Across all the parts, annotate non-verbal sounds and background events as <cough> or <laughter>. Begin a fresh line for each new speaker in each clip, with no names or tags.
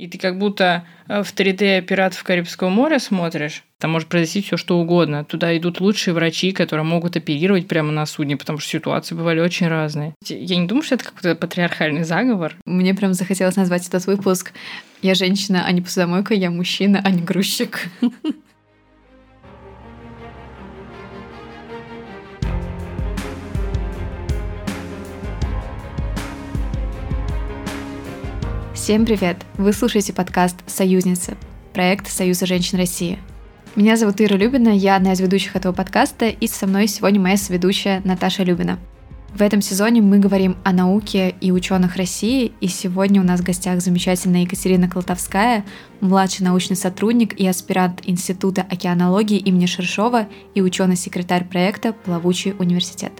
И ты как будто э, в 3D «Пиратов Карибского моря» смотришь, там может произойти все что угодно. Туда идут лучшие врачи, которые могут оперировать прямо на судне, потому что ситуации бывали очень разные. Я не думаю, что это какой-то патриархальный заговор.
Мне прям захотелось назвать этот выпуск «Я женщина, а не посудомойка, я мужчина, а не грузчик». <laughs> Всем привет! Вы слушаете подкаст «Союзницы» – проект Союза женщин России. Меня зовут Ира Любина, я одна из ведущих этого подкаста, и со мной сегодня моя соведущая Наташа Любина. В этом сезоне мы говорим о науке и ученых России, и сегодня у нас в гостях замечательная Екатерина Колотовская, младший научный сотрудник и аспирант Института океанологии имени Шершова и ученый-секретарь проекта «Плавучий университет».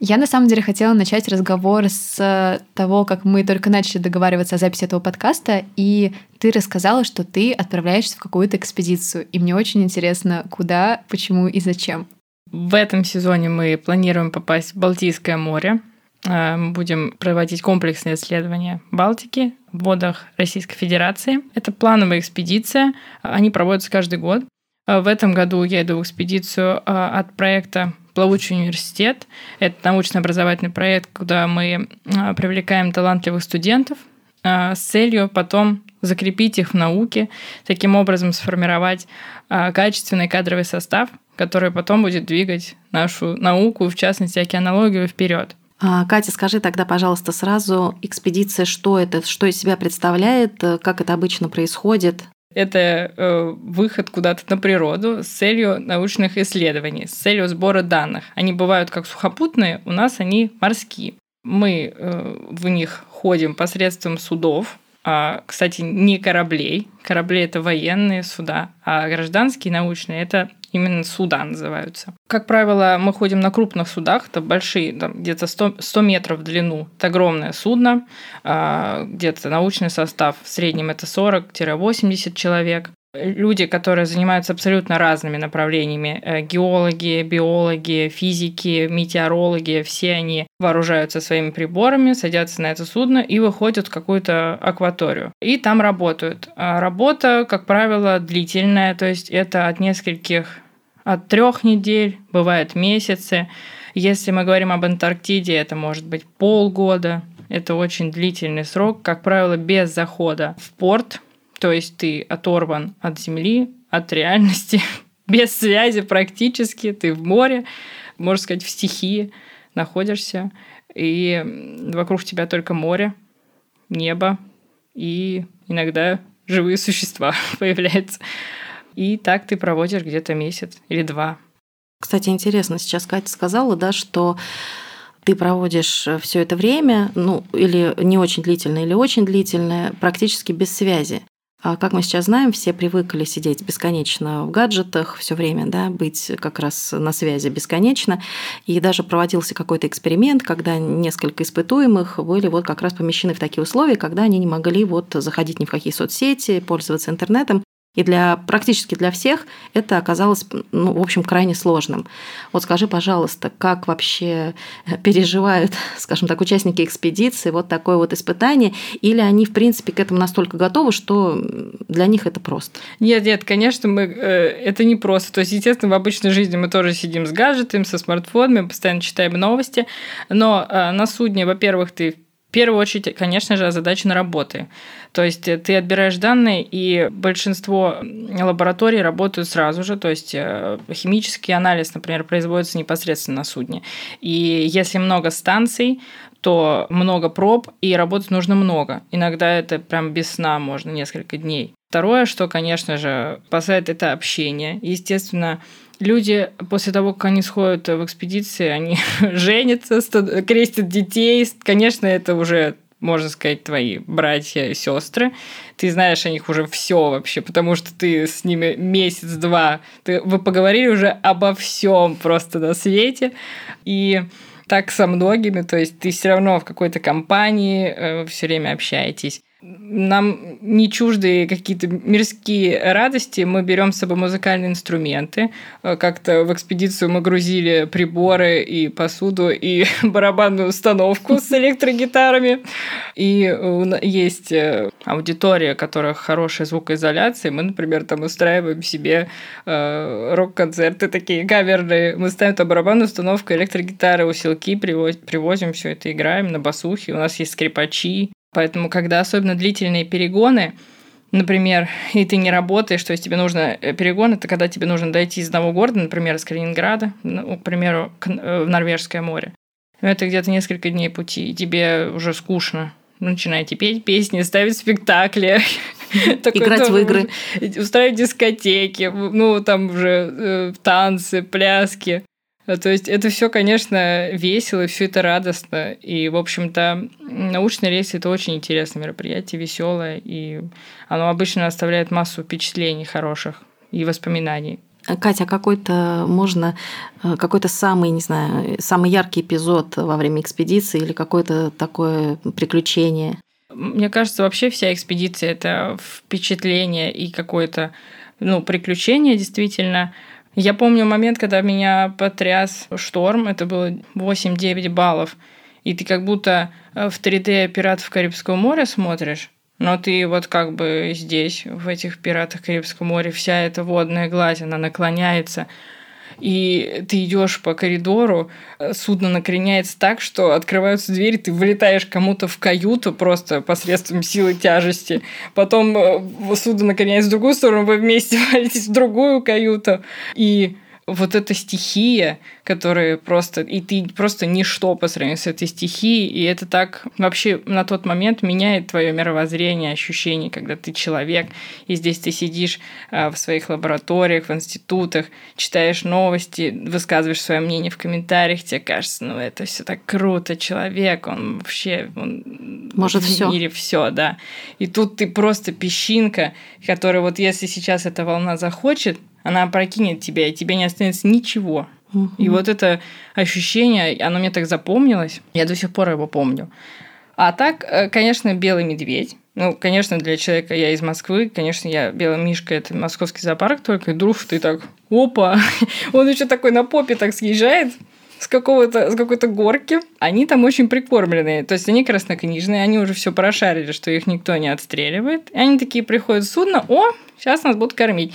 Я на самом деле хотела начать разговор с того, как мы только начали договариваться о записи этого подкаста, и ты рассказала, что ты отправляешься в какую-то экспедицию. И мне очень интересно, куда, почему и зачем.
В этом сезоне мы планируем попасть в Балтийское море. А, мы будем проводить комплексные исследования Балтики в водах Российской Федерации. Это плановая экспедиция. Они проводятся каждый год. А, в этом году я иду в экспедицию от проекта Плавучий университет. Это научно-образовательный проект, куда мы а, привлекаем талантливых студентов а, с целью потом закрепить их в науке, таким образом сформировать а, качественный кадровый состав, который потом будет двигать нашу науку, в частности океанологию, вперед.
Катя, скажи тогда, пожалуйста, сразу, экспедиция, что это, что из себя представляет, как это обычно происходит?
Это э, выход куда-то на природу с целью научных исследований, с целью сбора данных. Они бывают как сухопутные, у нас они морские. Мы э, в них ходим посредством судов, а, кстати, не кораблей. Корабли это военные суда, а гражданские научные это именно суда называются. Как правило, мы ходим на крупных судах, это большие, там, где-то 100, 100 метров в длину. Это огромное судно, а, где-то научный состав в среднем это 40-80 человек люди, которые занимаются абсолютно разными направлениями. Э, геологи, биологи, физики, метеорологи, все они вооружаются своими приборами, садятся на это судно и выходят в какую-то акваторию. И там работают. А работа, как правило, длительная, то есть это от нескольких, от трех недель, бывает месяцы. Если мы говорим об Антарктиде, это может быть полгода. Это очень длительный срок, как правило, без захода в порт, то есть ты оторван от земли, от реальности, <laughs> без связи практически, ты в море, можно сказать, в стихии находишься, и вокруг тебя только море, небо и иногда живые <laughs> существа <laughs> появляются. И так ты проводишь где-то месяц или два.
Кстати, интересно, сейчас Катя сказала, да, что ты проводишь все это время, ну, или не очень длительное, или очень длительное, практически без связи. А как мы сейчас знаем, все привыкли сидеть бесконечно в гаджетах все время, да, быть как раз на связи бесконечно. И даже проводился какой-то эксперимент, когда несколько испытуемых были вот как раз помещены в такие условия, когда они не могли вот заходить ни в какие соцсети, пользоваться интернетом. И для, практически для всех это оказалось, ну, в общем, крайне сложным. Вот скажи, пожалуйста, как вообще переживают, <laughs> скажем так, участники экспедиции вот такое вот испытание, или они, в принципе, к этому настолько готовы, что для них это просто?
Нет, нет, конечно, мы, э, это не просто. То есть, естественно, в обычной жизни мы тоже сидим с гаджетами, со смартфонами, постоянно читаем новости, но э, на судне, во-первых, ты первую очередь, конечно же, озадачена работы. То есть э, ты отбираешь данные, и большинство лабораторий работают сразу же. То есть э, химический анализ, например, производится непосредственно на судне. И если много станций, то много проб, и работать нужно много. Иногда это прям без сна можно несколько дней. Второе, что, конечно же, спасает, это общение. Естественно, люди после того, как они сходят в экспедиции, они <laughs> женятся, крестят детей. Конечно, это уже можно сказать, твои братья и сестры. Ты знаешь о них уже все вообще, потому что ты с ними месяц-два. Ты, вы поговорили уже обо всем просто на свете. И так со многими, то есть ты все равно в какой-то компании э, все время общаетесь. Нам не чужды какие-то мирские радости. Мы берем с собой музыкальные инструменты. Э, как-то в экспедицию мы грузили приборы и посуду, и <laughs> барабанную установку с электрогитарами. И есть э, аудитория, которая хорошая звукоизоляция. Мы, например, там устраиваем себе э, рок-концерты такие каверные. Мы ставим там барабанную установку, электрогитары, усилки, привозим все это, играем на басухе. У нас есть скрипачи, Поэтому, когда особенно длительные перегоны, например, и ты не работаешь, то есть тебе нужно э, перегон, это когда тебе нужно дойти из одного города, например, из Калининграда, ну, к примеру, э, в Норвежское море. Это где-то несколько дней пути, и тебе уже скучно. Начинаете петь песни, ставить спектакли. <laughs>
Играть в игры.
Устраивать дискотеки, ну, там уже э, танцы, пляски. Э, то есть это все, конечно, весело, все это радостно. И, в общем-то, научный рейс это очень интересное мероприятие, веселое, и оно обычно оставляет массу впечатлений хороших и воспоминаний.
А, Катя, какой-то можно э, какой-то самый, не знаю, самый яркий эпизод во время экспедиции или какое-то такое приключение?
Мне кажется, вообще вся экспедиция это впечатление и какое-то ну, приключение действительно. Я помню момент, когда меня потряс шторм, это было 8-9 баллов, и ты как будто э, в 3D «Пиратов Карибского моря» смотришь, но ты вот как бы здесь, в этих «Пиратах Карибского моря», вся эта водная гладь, она наклоняется, и ты идешь по коридору, э, судно накреняется так, что открываются двери, ты вылетаешь кому-то в каюту просто посредством силы тяжести. Потом э, судно накреняется в другую сторону, вы вместе <laughs> валитесь в другую каюту. И вот эта стихия, которая просто... И ты просто ничто по сравнению с этой стихией, и это так вообще на тот момент меняет твое мировоззрение, ощущение, когда ты человек, и здесь ты сидишь а, в своих лабораториях, в институтах, читаешь новости, высказываешь свое мнение в комментариях, тебе кажется, ну это все так круто, человек, он вообще... Он
Может, все.
Или все, да. И тут ты просто песчинка, которая вот если сейчас эта волна захочет, она опрокинет тебя, и тебе не останется ничего. Угу. И вот это ощущение, оно мне так запомнилось, я до сих пор его помню. А так, э, конечно, белый медведь. Ну, конечно, для человека я из Москвы, конечно, я белый мишка, это московский зоопарк только, и вдруг ты так, опа, <laughs> он еще такой на попе так съезжает, с какого-то с какой-то горки. Они там очень прикормленные. То есть они краснокнижные, они уже все прошарили, что их никто не отстреливает. И они такие приходят в судно, о, сейчас нас будут кормить.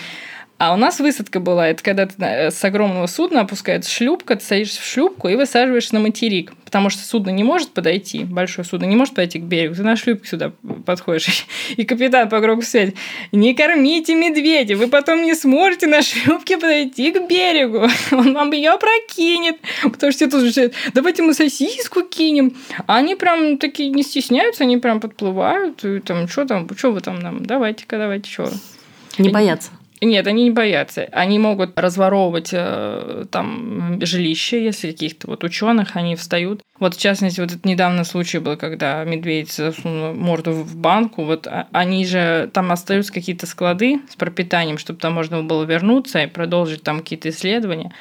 А у нас высадка была, это когда ты э, с огромного судна опускается шлюпка, ты садишься в шлюпку и высаживаешься на материк, потому что судно не может подойти, большое судно не может подойти к берегу, ты на шлюпке сюда подходишь. <laughs> И капитан по громкому свете, не кормите медведя, вы потом не сможете на шлюпке подойти к берегу, <laughs> он вам ее прокинет, потому что тут же, давайте мы сосиску кинем. А они прям такие не стесняются, они прям подплывают, и там, что там, что вы там нам, давайте-ка, давайте, что.
Не боятся.
Нет, они не боятся. Они могут разворовывать э, там жилище, если каких-то вот ученых, они встают. Вот в частности, вот этот недавно случай был, когда медведь засунул морду в банку. Вот а, они же там остаются какие-то склады с пропитанием, чтобы там можно было вернуться и продолжить там какие-то исследования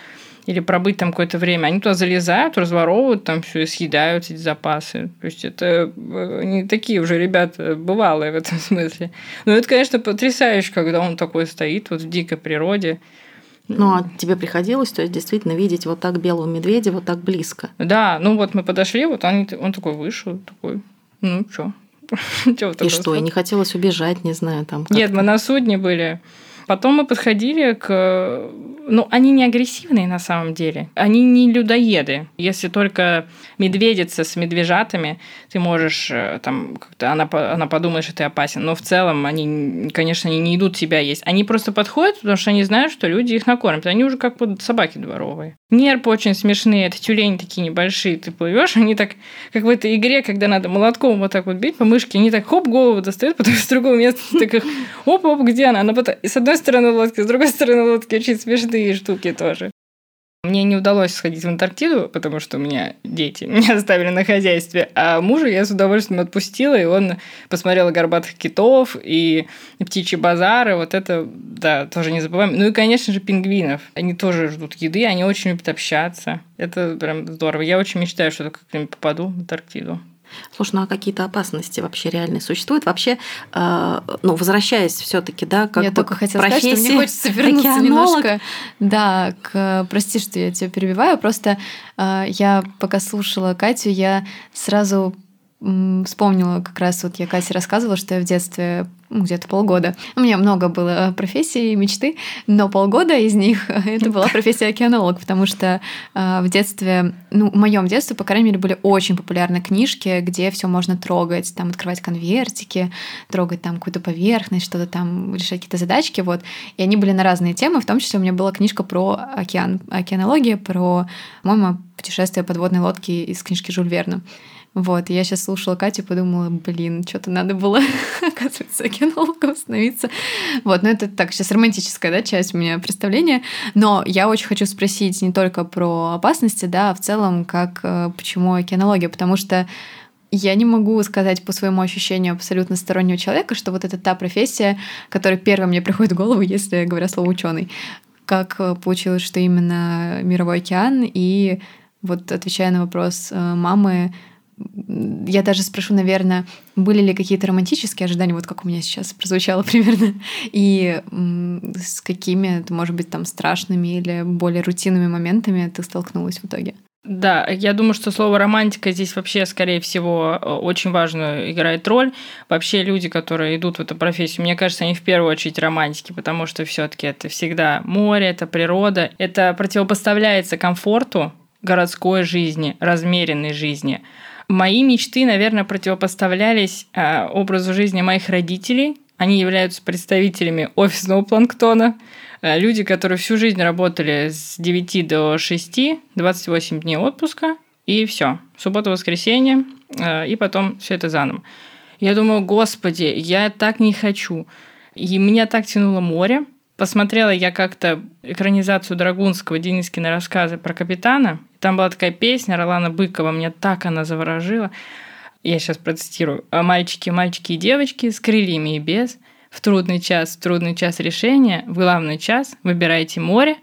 или пробыть там какое-то время, они туда залезают, разворовывают там все и съедают эти запасы. То есть это э, не такие уже ребята бывалые в этом <laughs> смысле. Но это, конечно, потрясающе, когда он такой стоит вот в дикой природе.
Ну, а тебе приходилось, то есть, действительно видеть вот так белого медведя вот так близко?
Да, ну вот мы подошли, вот он, он такой вышел, такой, ну, что? <laughs>
И что, и не хотелось убежать, не знаю, там.
Нет, мы на судне были. Потом мы подходили к... Ну, они не агрессивные на самом деле. Они не людоеды. Если только медведица с медвежатами, ты можешь э, там как-то она, она подумает, что ты опасен. Но в целом они, конечно, не идут тебя есть. Они просто подходят, потому что они знают, что люди их накормят. Они уже как вот собаки дворовые. Нерпы очень смешные, это тюлени такие небольшие. Ты плывешь, <laughs> они так, как в этой игре, когда надо молотком вот так вот бить по мышке, они так хоп, голову достают, <laughs> потом с другого места так их оп-оп, где она? Она потом... С одной стороны лодки, с другой стороны лодки очень смешные штуки тоже. Мне не удалось сходить в Антарктиду, потому что у меня дети <laughs> меня оставили на хозяйстве, а мужа я с удовольствием отпустила, и он посмотрел горбатых китов и птичьи базары, вот это, да, тоже не забываем. Ну и, конечно же, пингвинов. Они тоже ждут еды, они очень любят общаться. Это прям здорово. Я очень мечтаю, что как-нибудь попаду в Антарктиду.
Слушай, ну а какие-то опасности вообще реальные существуют? Вообще, э, ну, возвращаясь все таки да, как
Я
бы
только хотела
профессии
сказать, что мне хочется вернуться
океанолог.
немножко. Да, к... прости, что я тебя перебиваю, просто э, я пока слушала Катю, я сразу вспомнила как раз, вот я Кате рассказывала, что я в детстве ну, где-то полгода. У меня много было профессий и мечты, но полгода из них <laughs> это была профессия океанолог, потому что э, в детстве, ну, в моем детстве, по крайней мере, были очень популярны книжки, где все можно трогать, там открывать конвертики, трогать там какую-то поверхность, что-то там, решать какие-то задачки, вот. И они были на разные темы, в том числе у меня была книжка про океан, океанологию, про, по-моему, путешествие подводной лодки из книжки Жюль Верна. Вот, я сейчас слушала Катю, подумала, блин, что-то надо было, <laughs> оказывается, океанологом становиться. Вот, но это так, сейчас романтическая, да, часть у меня представления. Но я очень хочу спросить не только про опасности, да, а в целом, как, э, почему океанология, потому что я не могу сказать по своему ощущению абсолютно стороннего человека, что вот это та профессия, которая первая мне приходит в голову, если говоря слово ученый. Как э, получилось, что именно мировой океан и вот отвечая на вопрос э, мамы, я даже спрошу, наверное, были ли какие-то романтические ожидания, вот как у меня сейчас прозвучало <laughs> примерно, и с какими, может быть, там страшными или более рутинными моментами ты столкнулась в итоге?
Да, я думаю, что слово романтика здесь вообще, скорее всего, очень важную играет роль. Вообще люди, которые идут в эту профессию, мне кажется, они в первую очередь романтики, потому что все-таки это всегда море, это природа, это противопоставляется комфорту городской жизни, размеренной жизни. Мои мечты, наверное, противопоставлялись э, образу жизни моих родителей. Они являются представителями офисного планктона. Э, люди, которые всю жизнь работали с 9 до 6, 28 дней отпуска, и все. Суббота-воскресенье, э, и потом все это заново. Я думаю, господи, я так не хочу. И меня так тянуло море. Посмотрела я как-то экранизацию Драгунского, Денискина рассказы про капитана. Там была такая песня Ролана Быкова, меня так она заворожила. Я сейчас процитирую. «Мальчики, мальчики и девочки с крыльями и без, в трудный час, в трудный час решения, в главный час выбирайте море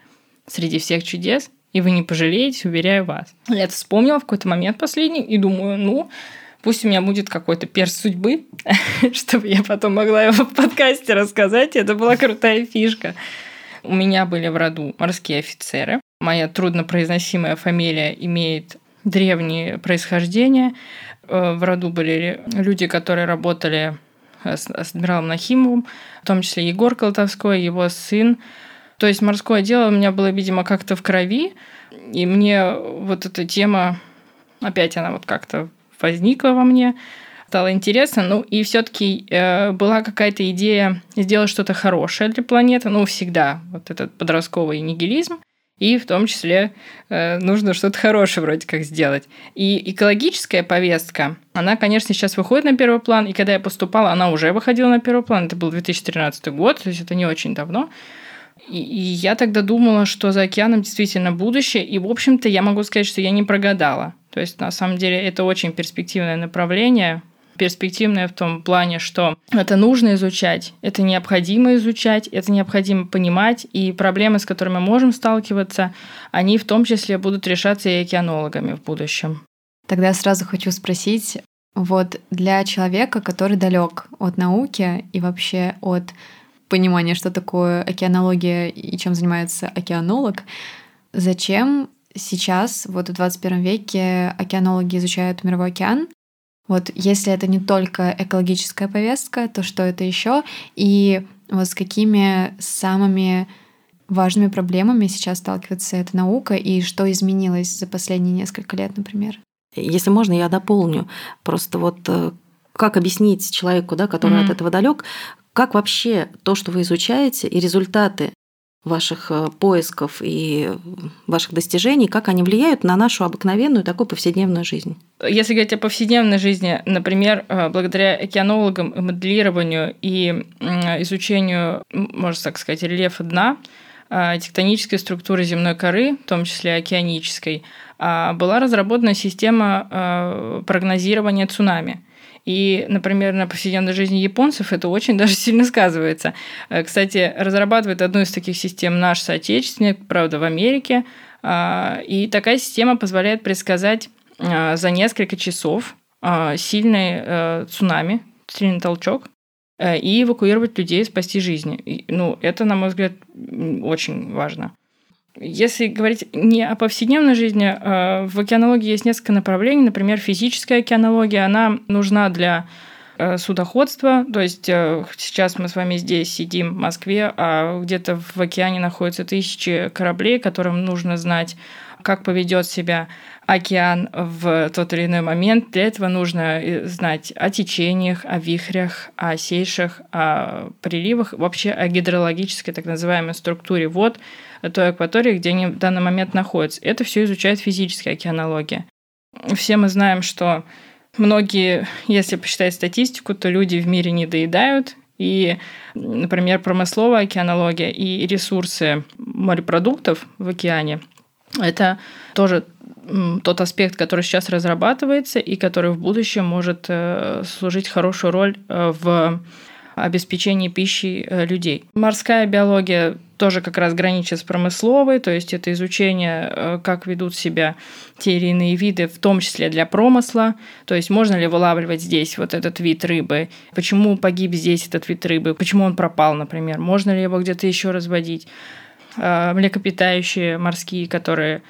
среди всех чудес, и вы не пожалеете, уверяю вас». Я это вспомнила в какой-то момент последний и думаю, ну, Пусть у меня будет какой-то перс судьбы, <laughs> чтобы я потом могла его в подкасте рассказать. Это была крутая фишка. У меня были в роду морские офицеры. Моя труднопроизносимая фамилия имеет древнее происхождение. Э, в роду были люди, которые работали с адмиралом Нахимовым, в том числе Егор Колотовской, его сын. То есть морское дело у меня было, видимо, как-то в крови, и мне вот эта тема, опять она вот как-то возникла во мне, стало интересно. Ну и все-таки э, была какая-то идея сделать что-то хорошее для планеты. Ну, всегда вот этот подростковый нигилизм. И в том числе э, нужно что-то хорошее вроде как сделать. И экологическая повестка, она, конечно, сейчас выходит на первый план. И когда я поступала, она уже выходила на первый план. Это был 2013 год, то есть это не очень давно. И, и я тогда думала, что за океаном действительно будущее. И, в общем-то, я могу сказать, что я не прогадала. То есть, на самом деле, это очень перспективное направление, перспективное в том плане, что это нужно изучать, это необходимо изучать, это необходимо понимать, и проблемы, с которыми мы можем сталкиваться, они в том числе будут решаться и океанологами в будущем.
Тогда сразу хочу спросить, вот для человека, который далек от науки и вообще от понимания, что такое океанология и чем занимается океанолог, зачем сейчас, вот в 21 веке, океанологи изучают мировой океан. Вот если это не только экологическая повестка, то что это еще? И вот с какими самыми важными проблемами сейчас сталкивается эта наука и что изменилось за последние несколько лет, например?
Если можно, я дополню. Просто вот э, как объяснить человеку, да, который mm-hmm. от этого далек, как вообще то, что вы изучаете, и результаты ваших э, поисков и ваших достижений, как они влияют на нашу обыкновенную такую повседневную жизнь?
Если говорить о повседневной жизни, например, э, благодаря океанологам, моделированию и изучению, можно так сказать, рельефа дна, э, тектонической структуры земной коры, в том числе океанической, была разработана система прогнозирования цунами – и, например, на повседневной жизни японцев это очень даже сильно сказывается. Э, кстати, разрабатывает одну из таких систем наш соотечественник, правда, в Америке. А, и такая система позволяет предсказать а, за несколько часов э, сильный э, цунами, сильный толчок, э, и эвакуировать людей, спасти жизни. И, ну, это, на мой взгляд, очень важно. Если говорить не о повседневной жизни, э, в океанологии есть несколько направлений. Например, физическая океанология, она нужна для э, судоходства. То есть э, сейчас мы с вами здесь сидим в Москве, а где-то в океане находятся тысячи кораблей, которым нужно знать, как поведет себя океан в тот или иной момент. Для этого нужно знать о течениях, о вихрях, о сейшах, о приливах, вообще о гидрологической так называемой структуре вод той акватории, где они в данный момент находятся. Это все изучает физическая океанология. Все мы знаем, что многие, если посчитать статистику, то люди в мире не доедают, и, например, промысловая океанология и ресурсы морепродуктов в океане – это тоже тот аспект, который сейчас разрабатывается и который в будущем может э, служить хорошую роль э, в обеспечении пищей э, людей. Морская биология тоже как раз граничит с промысловой, то есть это изучение, как ведут себя те или иные виды, в том числе для промысла, то есть можно ли вылавливать здесь вот этот вид рыбы, почему погиб здесь этот вид рыбы, почему он пропал, например, можно ли его где-то еще разводить. Млекопитающие морские, которые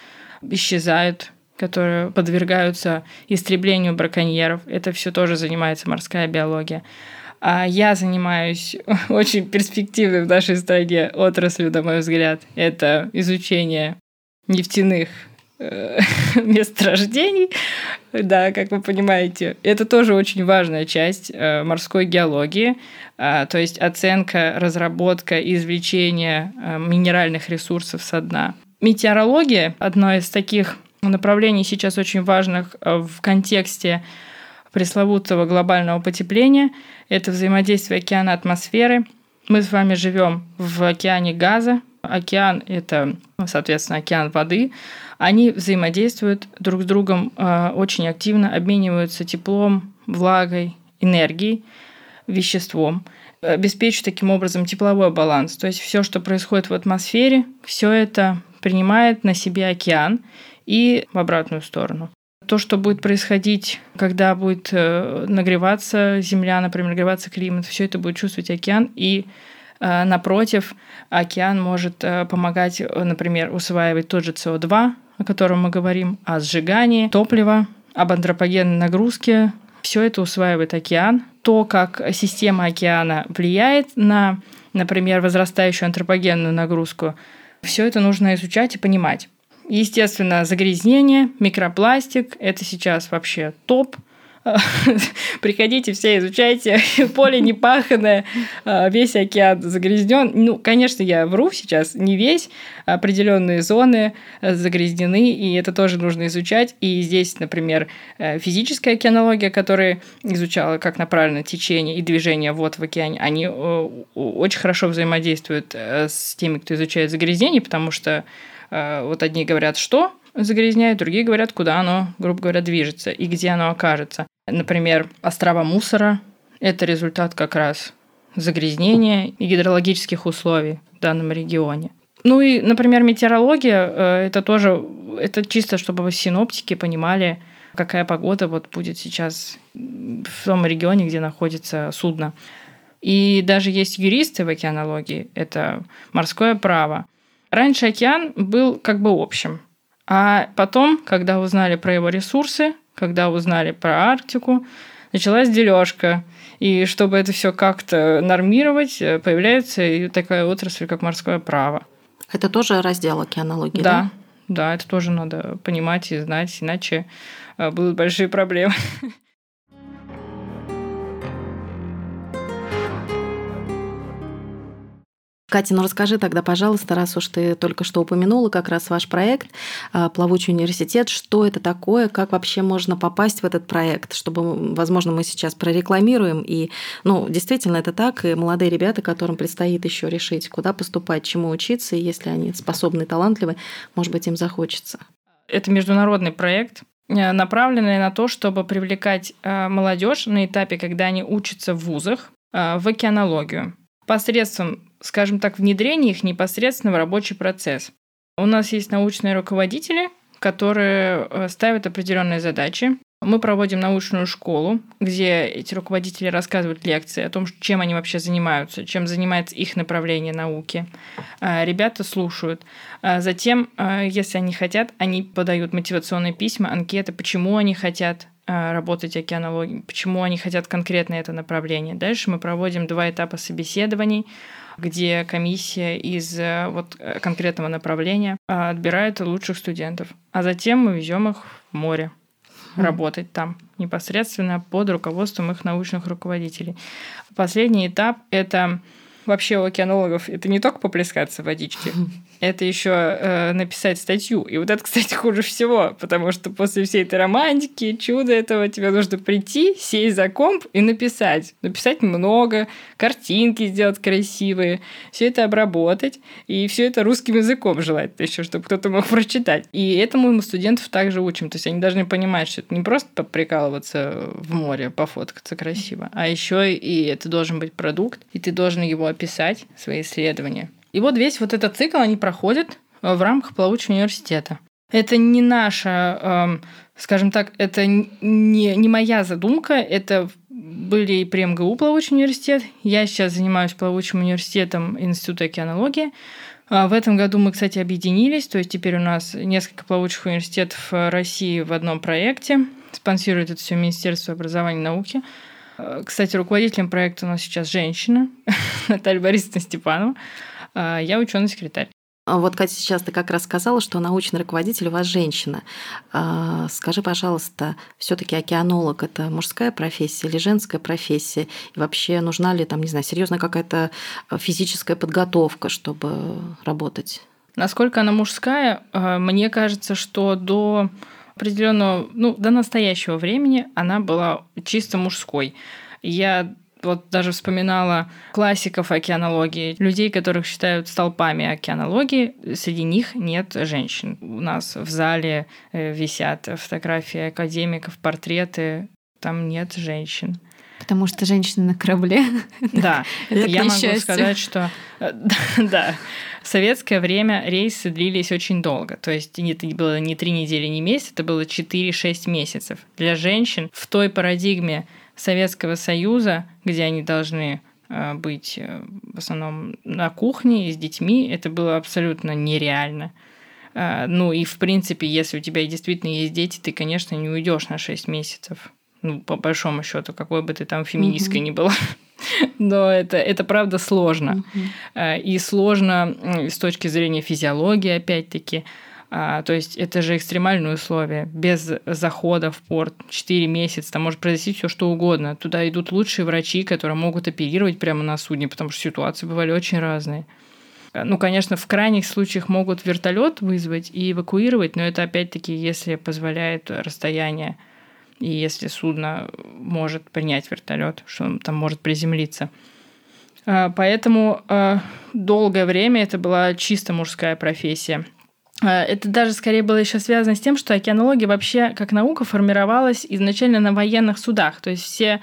исчезают, которые подвергаются истреблению браконьеров. Это все тоже занимается морская биология. А я занимаюсь <laughs> очень перспективной в нашей стране отраслью, на мой взгляд. Это изучение нефтяных э, <laughs> месторождений. Да, как вы понимаете, это тоже очень важная часть э, морской геологии, а, то есть оценка, разработка, извлечение э, минеральных ресурсов со дна. Метеорология – одно из таких направлений сейчас очень важных э, в контексте пресловутого глобального потепления. Это взаимодействие океана и атмосферы. Мы с вами живем в океане газа. Океан – это, соответственно, океан воды. Они взаимодействуют друг с другом э, очень активно, обмениваются теплом, влагой, энергией, веществом обеспечивают таким образом тепловой баланс. То есть все, что происходит в атмосфере, все это принимает на себе океан и в обратную сторону. То, что будет происходить, когда будет э, нагреваться Земля, например, нагреваться климат, все это будет чувствовать океан, и напротив, океан может э, помогать, например, усваивать тот же СО2, о котором мы говорим, о сжигании топлива, об антропогенной нагрузке. Все это усваивает океан. То, как система океана влияет на, например, возрастающую антропогенную нагрузку, все это нужно изучать и понимать. Естественно, загрязнение, микропластик – это сейчас вообще топ. <laughs> Приходите все, изучайте. <laughs> Поле не паханное, а, весь океан загрязнен. Ну, конечно, я вру сейчас, не весь. Определенные зоны э, загрязнены, и это тоже нужно изучать. И здесь, например, э, физическая океанология, которая изучала, как направлено течение и движение вод в океане, они э, очень хорошо взаимодействуют с теми, кто изучает загрязнение, потому что вот одни говорят, что загрязняет, другие говорят, куда оно, грубо говоря, движется и где оно окажется. Например, острова мусора – это результат как раз загрязнения и гидрологических условий в данном регионе. Ну и, например, метеорология э, – это тоже, это чисто, чтобы синоптики понимали, какая погода вот будет сейчас в том регионе, где находится судно. И даже есть юристы в океанологии, это морское право – Раньше океан был как бы общим. А потом, когда узнали про его ресурсы, когда узнали про Арктику, началась дележка. И чтобы это все как-то нормировать, э, появляется и такая отрасль, как морское право.
Это тоже раздел океанологии,
да? Да, да, это тоже надо понимать и знать, иначе э, будут большие проблемы. <laughs>
Катя, ну расскажи тогда, пожалуйста, раз уж ты только что упомянула как раз ваш проект а, «Плавучий университет», что это такое, как вообще можно попасть в этот проект, чтобы, возможно, мы сейчас прорекламируем, и, ну, действительно, это так, и молодые ребята, которым предстоит еще решить, куда поступать, чему учиться, и если они способны, талантливы, может быть, им захочется.
Это международный проект, э, направленный на то, чтобы привлекать э, молодежь на этапе, когда они учатся в вузах, э, в океанологию посредством скажем так, внедрение их непосредственно в рабочий процесс. У нас есть научные руководители, которые э, ставят определенные задачи, Мы проводим научную школу, где эти руководители рассказывают лекции о том, чем они вообще занимаются, чем занимается их направление науки. А, ребята слушают. А, затем, а, если они хотят, они подают мотивационные письма, анкеты, почему они хотят работать океанологией, почему они хотят конкретно это направление. Дальше мы проводим два этапа собеседований, где комиссия из вот конкретного направления отбирает лучших студентов. А затем мы везем их в море работать там непосредственно под руководством их научных руководителей. Последний этап – это вообще у океанологов это не только поплескаться в водичке, <laughs> это еще э, написать статью. И вот это, кстати, хуже всего, потому что после всей этой романтики, чуда этого, тебе нужно прийти, сесть за комп и написать. Написать много, картинки сделать красивые, все это обработать, и все это русским языком желательно еще, чтобы кто-то мог прочитать. И этому мы студентов также учим. То есть они должны понимать, что это не просто поприкалываться в море, пофоткаться красиво, а еще и это должен быть продукт, и ты должен его описать, свои исследования. И вот весь вот этот цикл они проходят э, в рамках плавучего университета. Это не наша, эм, скажем так, это не, не моя задумка, это были и при МГУ плавучий университет. Я сейчас занимаюсь плавучим университетом Института океанологии. А в этом году мы, кстати, объединились, то есть теперь у нас несколько плавучих университетов России в одном проекте. Спонсирует это все Министерство образования и науки. Э, кстати, руководителем проекта у нас сейчас женщина, <laughs> Наталья Борисовна Степанова. А, я ученый-секретарь.
А вот, Катя, сейчас ты как раз сказала, что научный руководитель у вас женщина. А, скажи, пожалуйста, все таки океанолог – это мужская профессия или женская профессия? И вообще нужна ли там, не знаю, серьезная какая-то физическая подготовка, чтобы работать?
Насколько она мужская, мне кажется, что до определенного, ну, до настоящего времени она была чисто мужской. Я вот даже вспоминала классиков океанологии, людей, которых считают столпами океанологии, среди них нет женщин. У нас в зале э, висят фотографии академиков, портреты, там нет женщин.
Потому что женщины на корабле. <laughs>
Да, я могу сказать, что э, <laughs> да, в советское время рейсы длились очень долго. То есть это было не три недели, не месяц, это было 4-6 месяцев. Для женщин в той парадигме Советского Союза, где они должны э, быть э, в основном на кухне и с детьми, это было абсолютно нереально. Э, ну и в принципе, если у тебя действительно есть дети, ты, конечно, не уйдешь на 6 месяцев. Ну, по большому счету, какой бы ты там феминисткой mm-hmm. ни была. <laughs> Но это, это правда сложно. Mm-hmm. И сложно с точки зрения физиологии, опять-таки. А, то есть это же экстремальные условия. Без захода в порт 4 месяца, там может произойти все что угодно. Туда идут лучшие врачи, которые могут оперировать прямо на судне, потому что ситуации бывали очень разные. А, ну, конечно, в крайних случаях могут вертолет вызвать и эвакуировать, но это опять-таки, если позволяет расстояние и если судно может принять вертолет, что он там может приземлиться. А, поэтому долгое время это была чисто мужская профессия – это даже скорее было еще связано с тем, что океанология вообще как наука формировалась изначально на военных судах. То есть все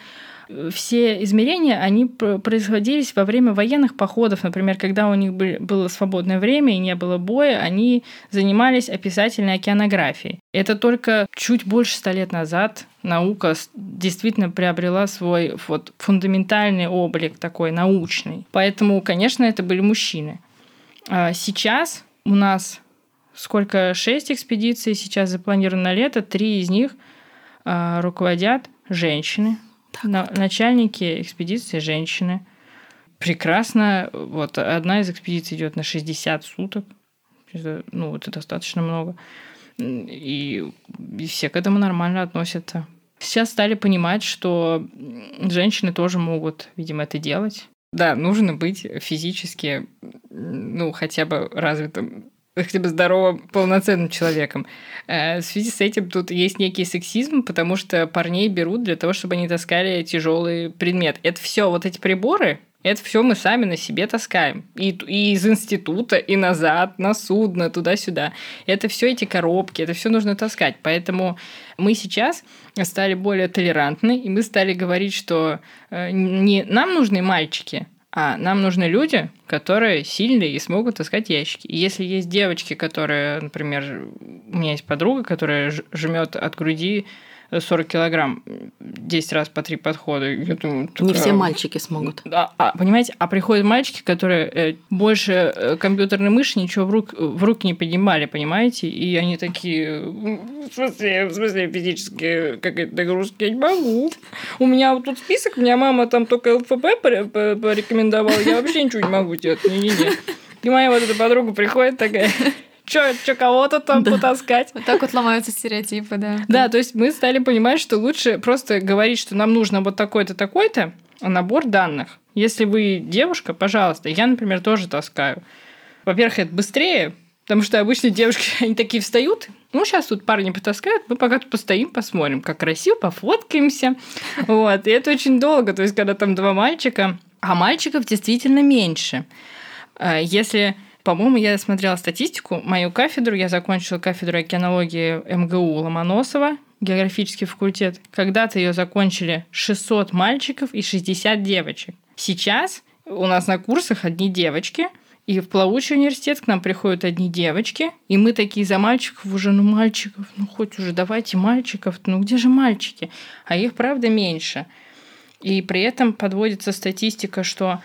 все измерения, они происходились во время военных походов. Например, когда у них было свободное время и не было боя, они занимались описательной океанографией. Это только чуть больше ста лет назад наука действительно приобрела свой вот фундаментальный облик такой научный. Поэтому, конечно, это были мужчины. А сейчас у нас сколько шесть экспедиций сейчас запланировано на лето, три из них э, руководят женщины, так, на, начальники экспедиции женщины. Прекрасно. Вот одна из экспедиций идет на 60 суток. Ну, это достаточно много. И, и все к этому нормально относятся. Сейчас стали понимать, что женщины тоже могут, видимо, это делать. Да, нужно быть физически, ну, хотя бы развитым <laughs> хотя бы здоровым, полноценным человеком. Э, в связи с этим тут есть некий сексизм, потому что парней берут для того, чтобы они таскали тяжелый предмет. Это все вот эти приборы, это все мы сами на себе таскаем. И, и из института, и назад, на судно, туда-сюда. Это все эти коробки, это все нужно таскать. Поэтому мы сейчас стали более толерантны, и мы стали говорить, что э, не нам нужны мальчики, а нам нужны люди, которые сильные и смогут таскать ящики. И если есть девочки, которые, например, у меня есть подруга, которая жмет от груди 40 килограмм 10 раз по три подхода. Я
думаю, Не все мальчики смогут.
Да, а, понимаете, а приходят мальчики, которые э, больше э, компьютерной мыши ничего в, рук, в руки не поднимали, понимаете? И они такие, в смысле, в смысле физически какая-то нагрузка, я не могу. У меня вот тут список, у меня мама там только ЛФП порекомендовала, я вообще ничего не могу делать. Не-не-не. И моя вот эта подруга приходит такая, Чё кого-то там да. потаскать.
Вот так вот ломаются стереотипы, да.
Да, то есть мы стали понимать, что лучше просто говорить, что нам нужно вот такой-то, такой-то, а набор данных. Если вы девушка, пожалуйста. Я, например, тоже таскаю. Во-первых, это быстрее, потому что обычно девушки, <laughs> они такие встают, ну, сейчас тут парни потаскают, мы пока тут постоим, посмотрим, как красиво, пофоткаемся. Вот, и это очень долго, то есть, когда там два мальчика, а мальчиков действительно меньше. А если по-моему, я смотрела статистику. Мою кафедру, я закончила кафедру океанологии МГУ Ломоносова, географический факультет. Когда-то ее закончили 600 мальчиков и 60 девочек. Сейчас у нас на курсах одни девочки, и в плавучий университет к нам приходят одни девочки, и мы такие за мальчиков уже, ну мальчиков, ну хоть уже давайте мальчиков, ну где же мальчики? А их, правда, меньше. И при этом подводится статистика, что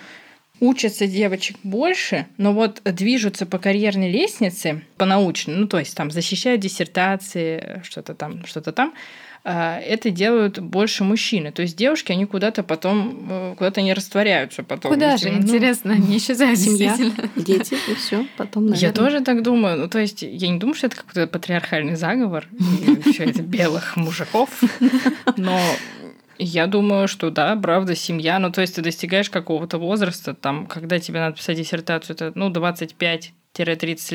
учатся девочек больше, но вот движутся по карьерной лестнице, по научной, ну то есть там защищают диссертации, что-то там, что-то там, а, это делают больше мужчины. То есть девушки, они куда-то потом, э, куда-то не растворяются потом.
Куда же, ну, интересно, они исчезают
Семья, дети, и все потом, наверное.
Я тоже так думаю. Ну, то есть я не думаю, что это какой-то патриархальный заговор, все это белых мужиков, но я думаю, что да, правда, семья. Ну, то есть ты достигаешь какого-то возраста, там, когда тебе надо писать диссертацию, это, ну, 25-30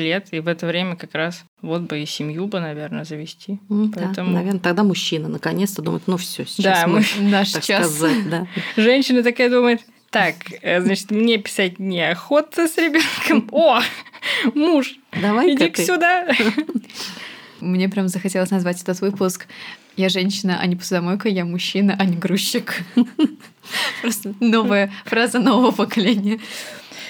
лет, и в это время как раз вот бы и семью бы, наверное, завести.
Mm, Поэтому... Да, наверное, тогда мужчина наконец-то думает, ну все, сейчас да, мы,
мы <laughs> наш так час. сказать, да. <laughs> Женщина такая думает, так, э, значит, мне писать неохота с ребенком. <laughs> О, муж, давай иди сюда.
Мне прям захотелось назвать этот выпуск «Я женщина, а не посудомойка, я мужчина, а не грузчик». <laughs> Просто новая фраза нового поколения.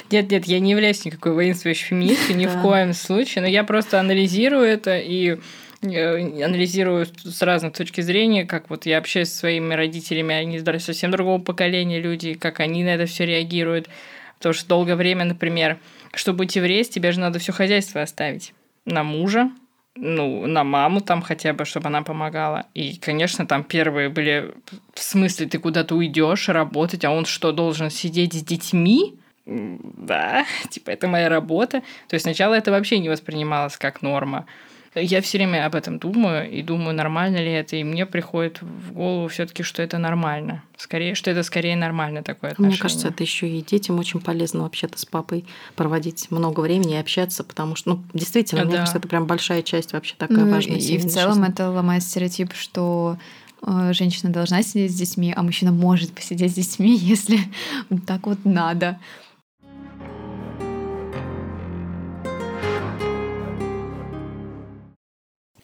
Нет, нет, я не являюсь никакой воинствующей феминисткой, ни в коем случае, но я просто анализирую это и э, анализирую с разных точки зрения, как вот я общаюсь со своими родителями, они совсем другого поколения люди, как они на это все реагируют. Потому что долгое время, например, чтобы быть евреем, тебе же надо все хозяйство оставить на мужа, ну, на маму там хотя бы, чтобы она помогала. И, конечно, там первые были в смысле, ты куда-то уйдешь работать, а он что, должен сидеть с детьми? Да, <laughs> типа, это моя работа. То есть сначала это вообще не воспринималось как норма. Я все время об этом думаю и думаю, нормально ли это, и мне приходит в голову все-таки, что это нормально. Скорее, что это скорее нормально такое отношение.
Мне кажется, это еще и детям очень полезно вообще-то с папой проводить много времени и общаться, потому что, ну, действительно, да. мне кажется, это прям большая часть вообще такая ну, важная.
И в целом жизни. это ломает стереотип, что э, женщина должна сидеть с детьми, а мужчина может посидеть с детьми, <laughs> если так вот надо.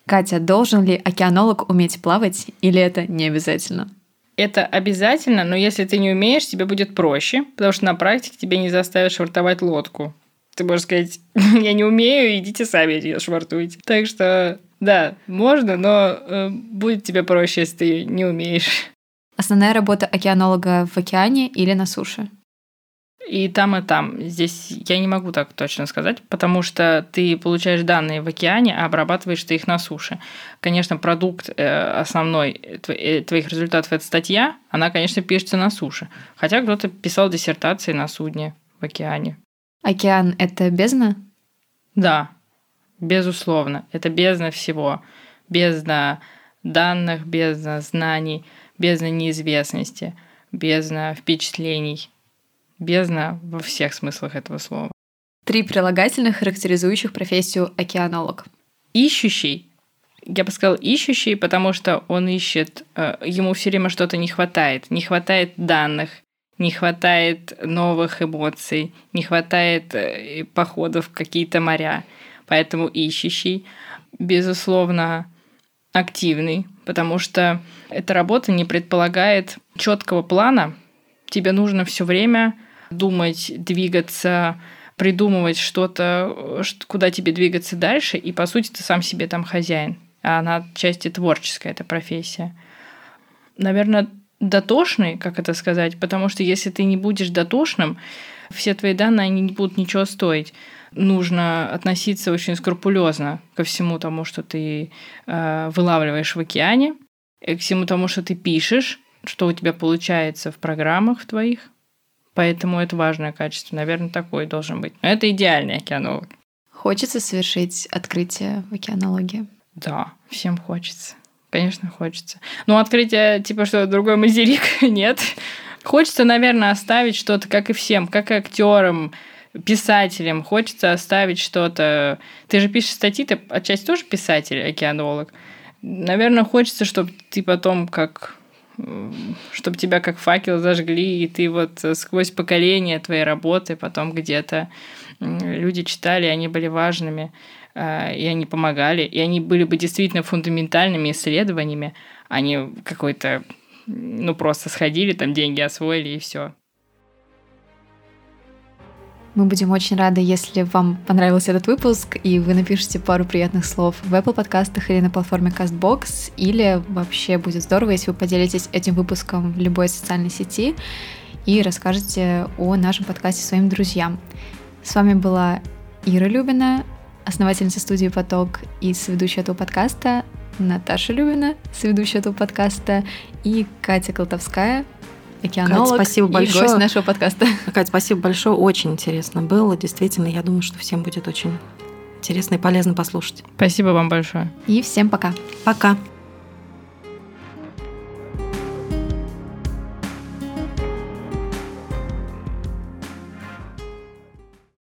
Катя, должен ли океанолог уметь плавать или это не обязательно?
Это обязательно, но если ты не умеешь, тебе будет проще, потому что на практике тебе не заставят швартовать лодку. Ты можешь сказать, <laughs> я не умею, идите сами ее швартуйте. Так что, да, можно, но э, будет тебе проще, если ты не умеешь.
Основная работа океанолога в океане или на суше?
И там, и там. Здесь я не могу так точно сказать, потому что ты получаешь данные в океане, а обрабатываешь ты их на суше. Конечно, продукт э, основной э, твоих результатов – это статья, она, конечно, пишется на суше. Хотя кто-то писал диссертации на судне в океане.
Океан – это бездна?
Да, безусловно. Это бездна всего. Бездна данных, бездна знаний, бездна неизвестности, бездна впечатлений – бездна во всех смыслах этого слова.
Три прилагательных, характеризующих профессию океанолог.
Ищущий. Я бы сказала ищущий, потому что он ищет, э, ему все время что-то не хватает. Не хватает данных, не хватает новых эмоций, не хватает э, походов в какие-то моря. Поэтому ищущий, безусловно, активный, потому что эта работа не предполагает четкого плана. Тебе нужно все время думать, двигаться, придумывать что-то, куда тебе двигаться дальше, и по сути ты сам себе там хозяин. а она части творческая, эта профессия. Наверное, дотошный, как это сказать, потому что если ты не будешь дотошным, все твои данные, они не будут ничего стоить. Нужно относиться очень скрупулезно ко всему тому, что ты э, вылавливаешь в океане, и к всему тому, что ты пишешь, что у тебя получается в программах твоих. Поэтому это важное качество. Наверное, такой должен быть. Но это идеальный океанолог.
Хочется совершить открытие в океанологии?
Да, всем хочется. Конечно, хочется. Но открытие, типа, что другой материк, <laughs> нет. Хочется, наверное, оставить что-то, как и всем, как и актерам, писателям. Хочется оставить что-то. Ты же пишешь статьи, ты отчасти тоже писатель, океанолог. Наверное, хочется, чтобы ты потом как чтобы тебя как факел зажгли, и ты вот сквозь поколение твоей работы потом где-то люди читали, они были важными, э, и они помогали, и они были бы действительно фундаментальными исследованиями, а не какой-то, ну, просто сходили, там деньги освоили, и все.
Мы будем очень рады, если вам понравился этот выпуск, и вы напишите пару приятных слов в Apple подкастах или на платформе CastBox, или вообще будет здорово, если вы поделитесь этим выпуском в любой социальной сети и расскажете о нашем подкасте своим друзьям. С вами была Ира Любина, основательница студии «Поток» и соведущая этого подкаста, Наташа Любина, соведущая этого подкаста, и Катя Колтовская, океанолог
Кать, спасибо большое.
гость нашего подкаста.
Кать, спасибо большое. Очень интересно было. Действительно, я думаю, что всем будет очень интересно и полезно послушать.
Спасибо вам большое.
И всем пока.
Пока.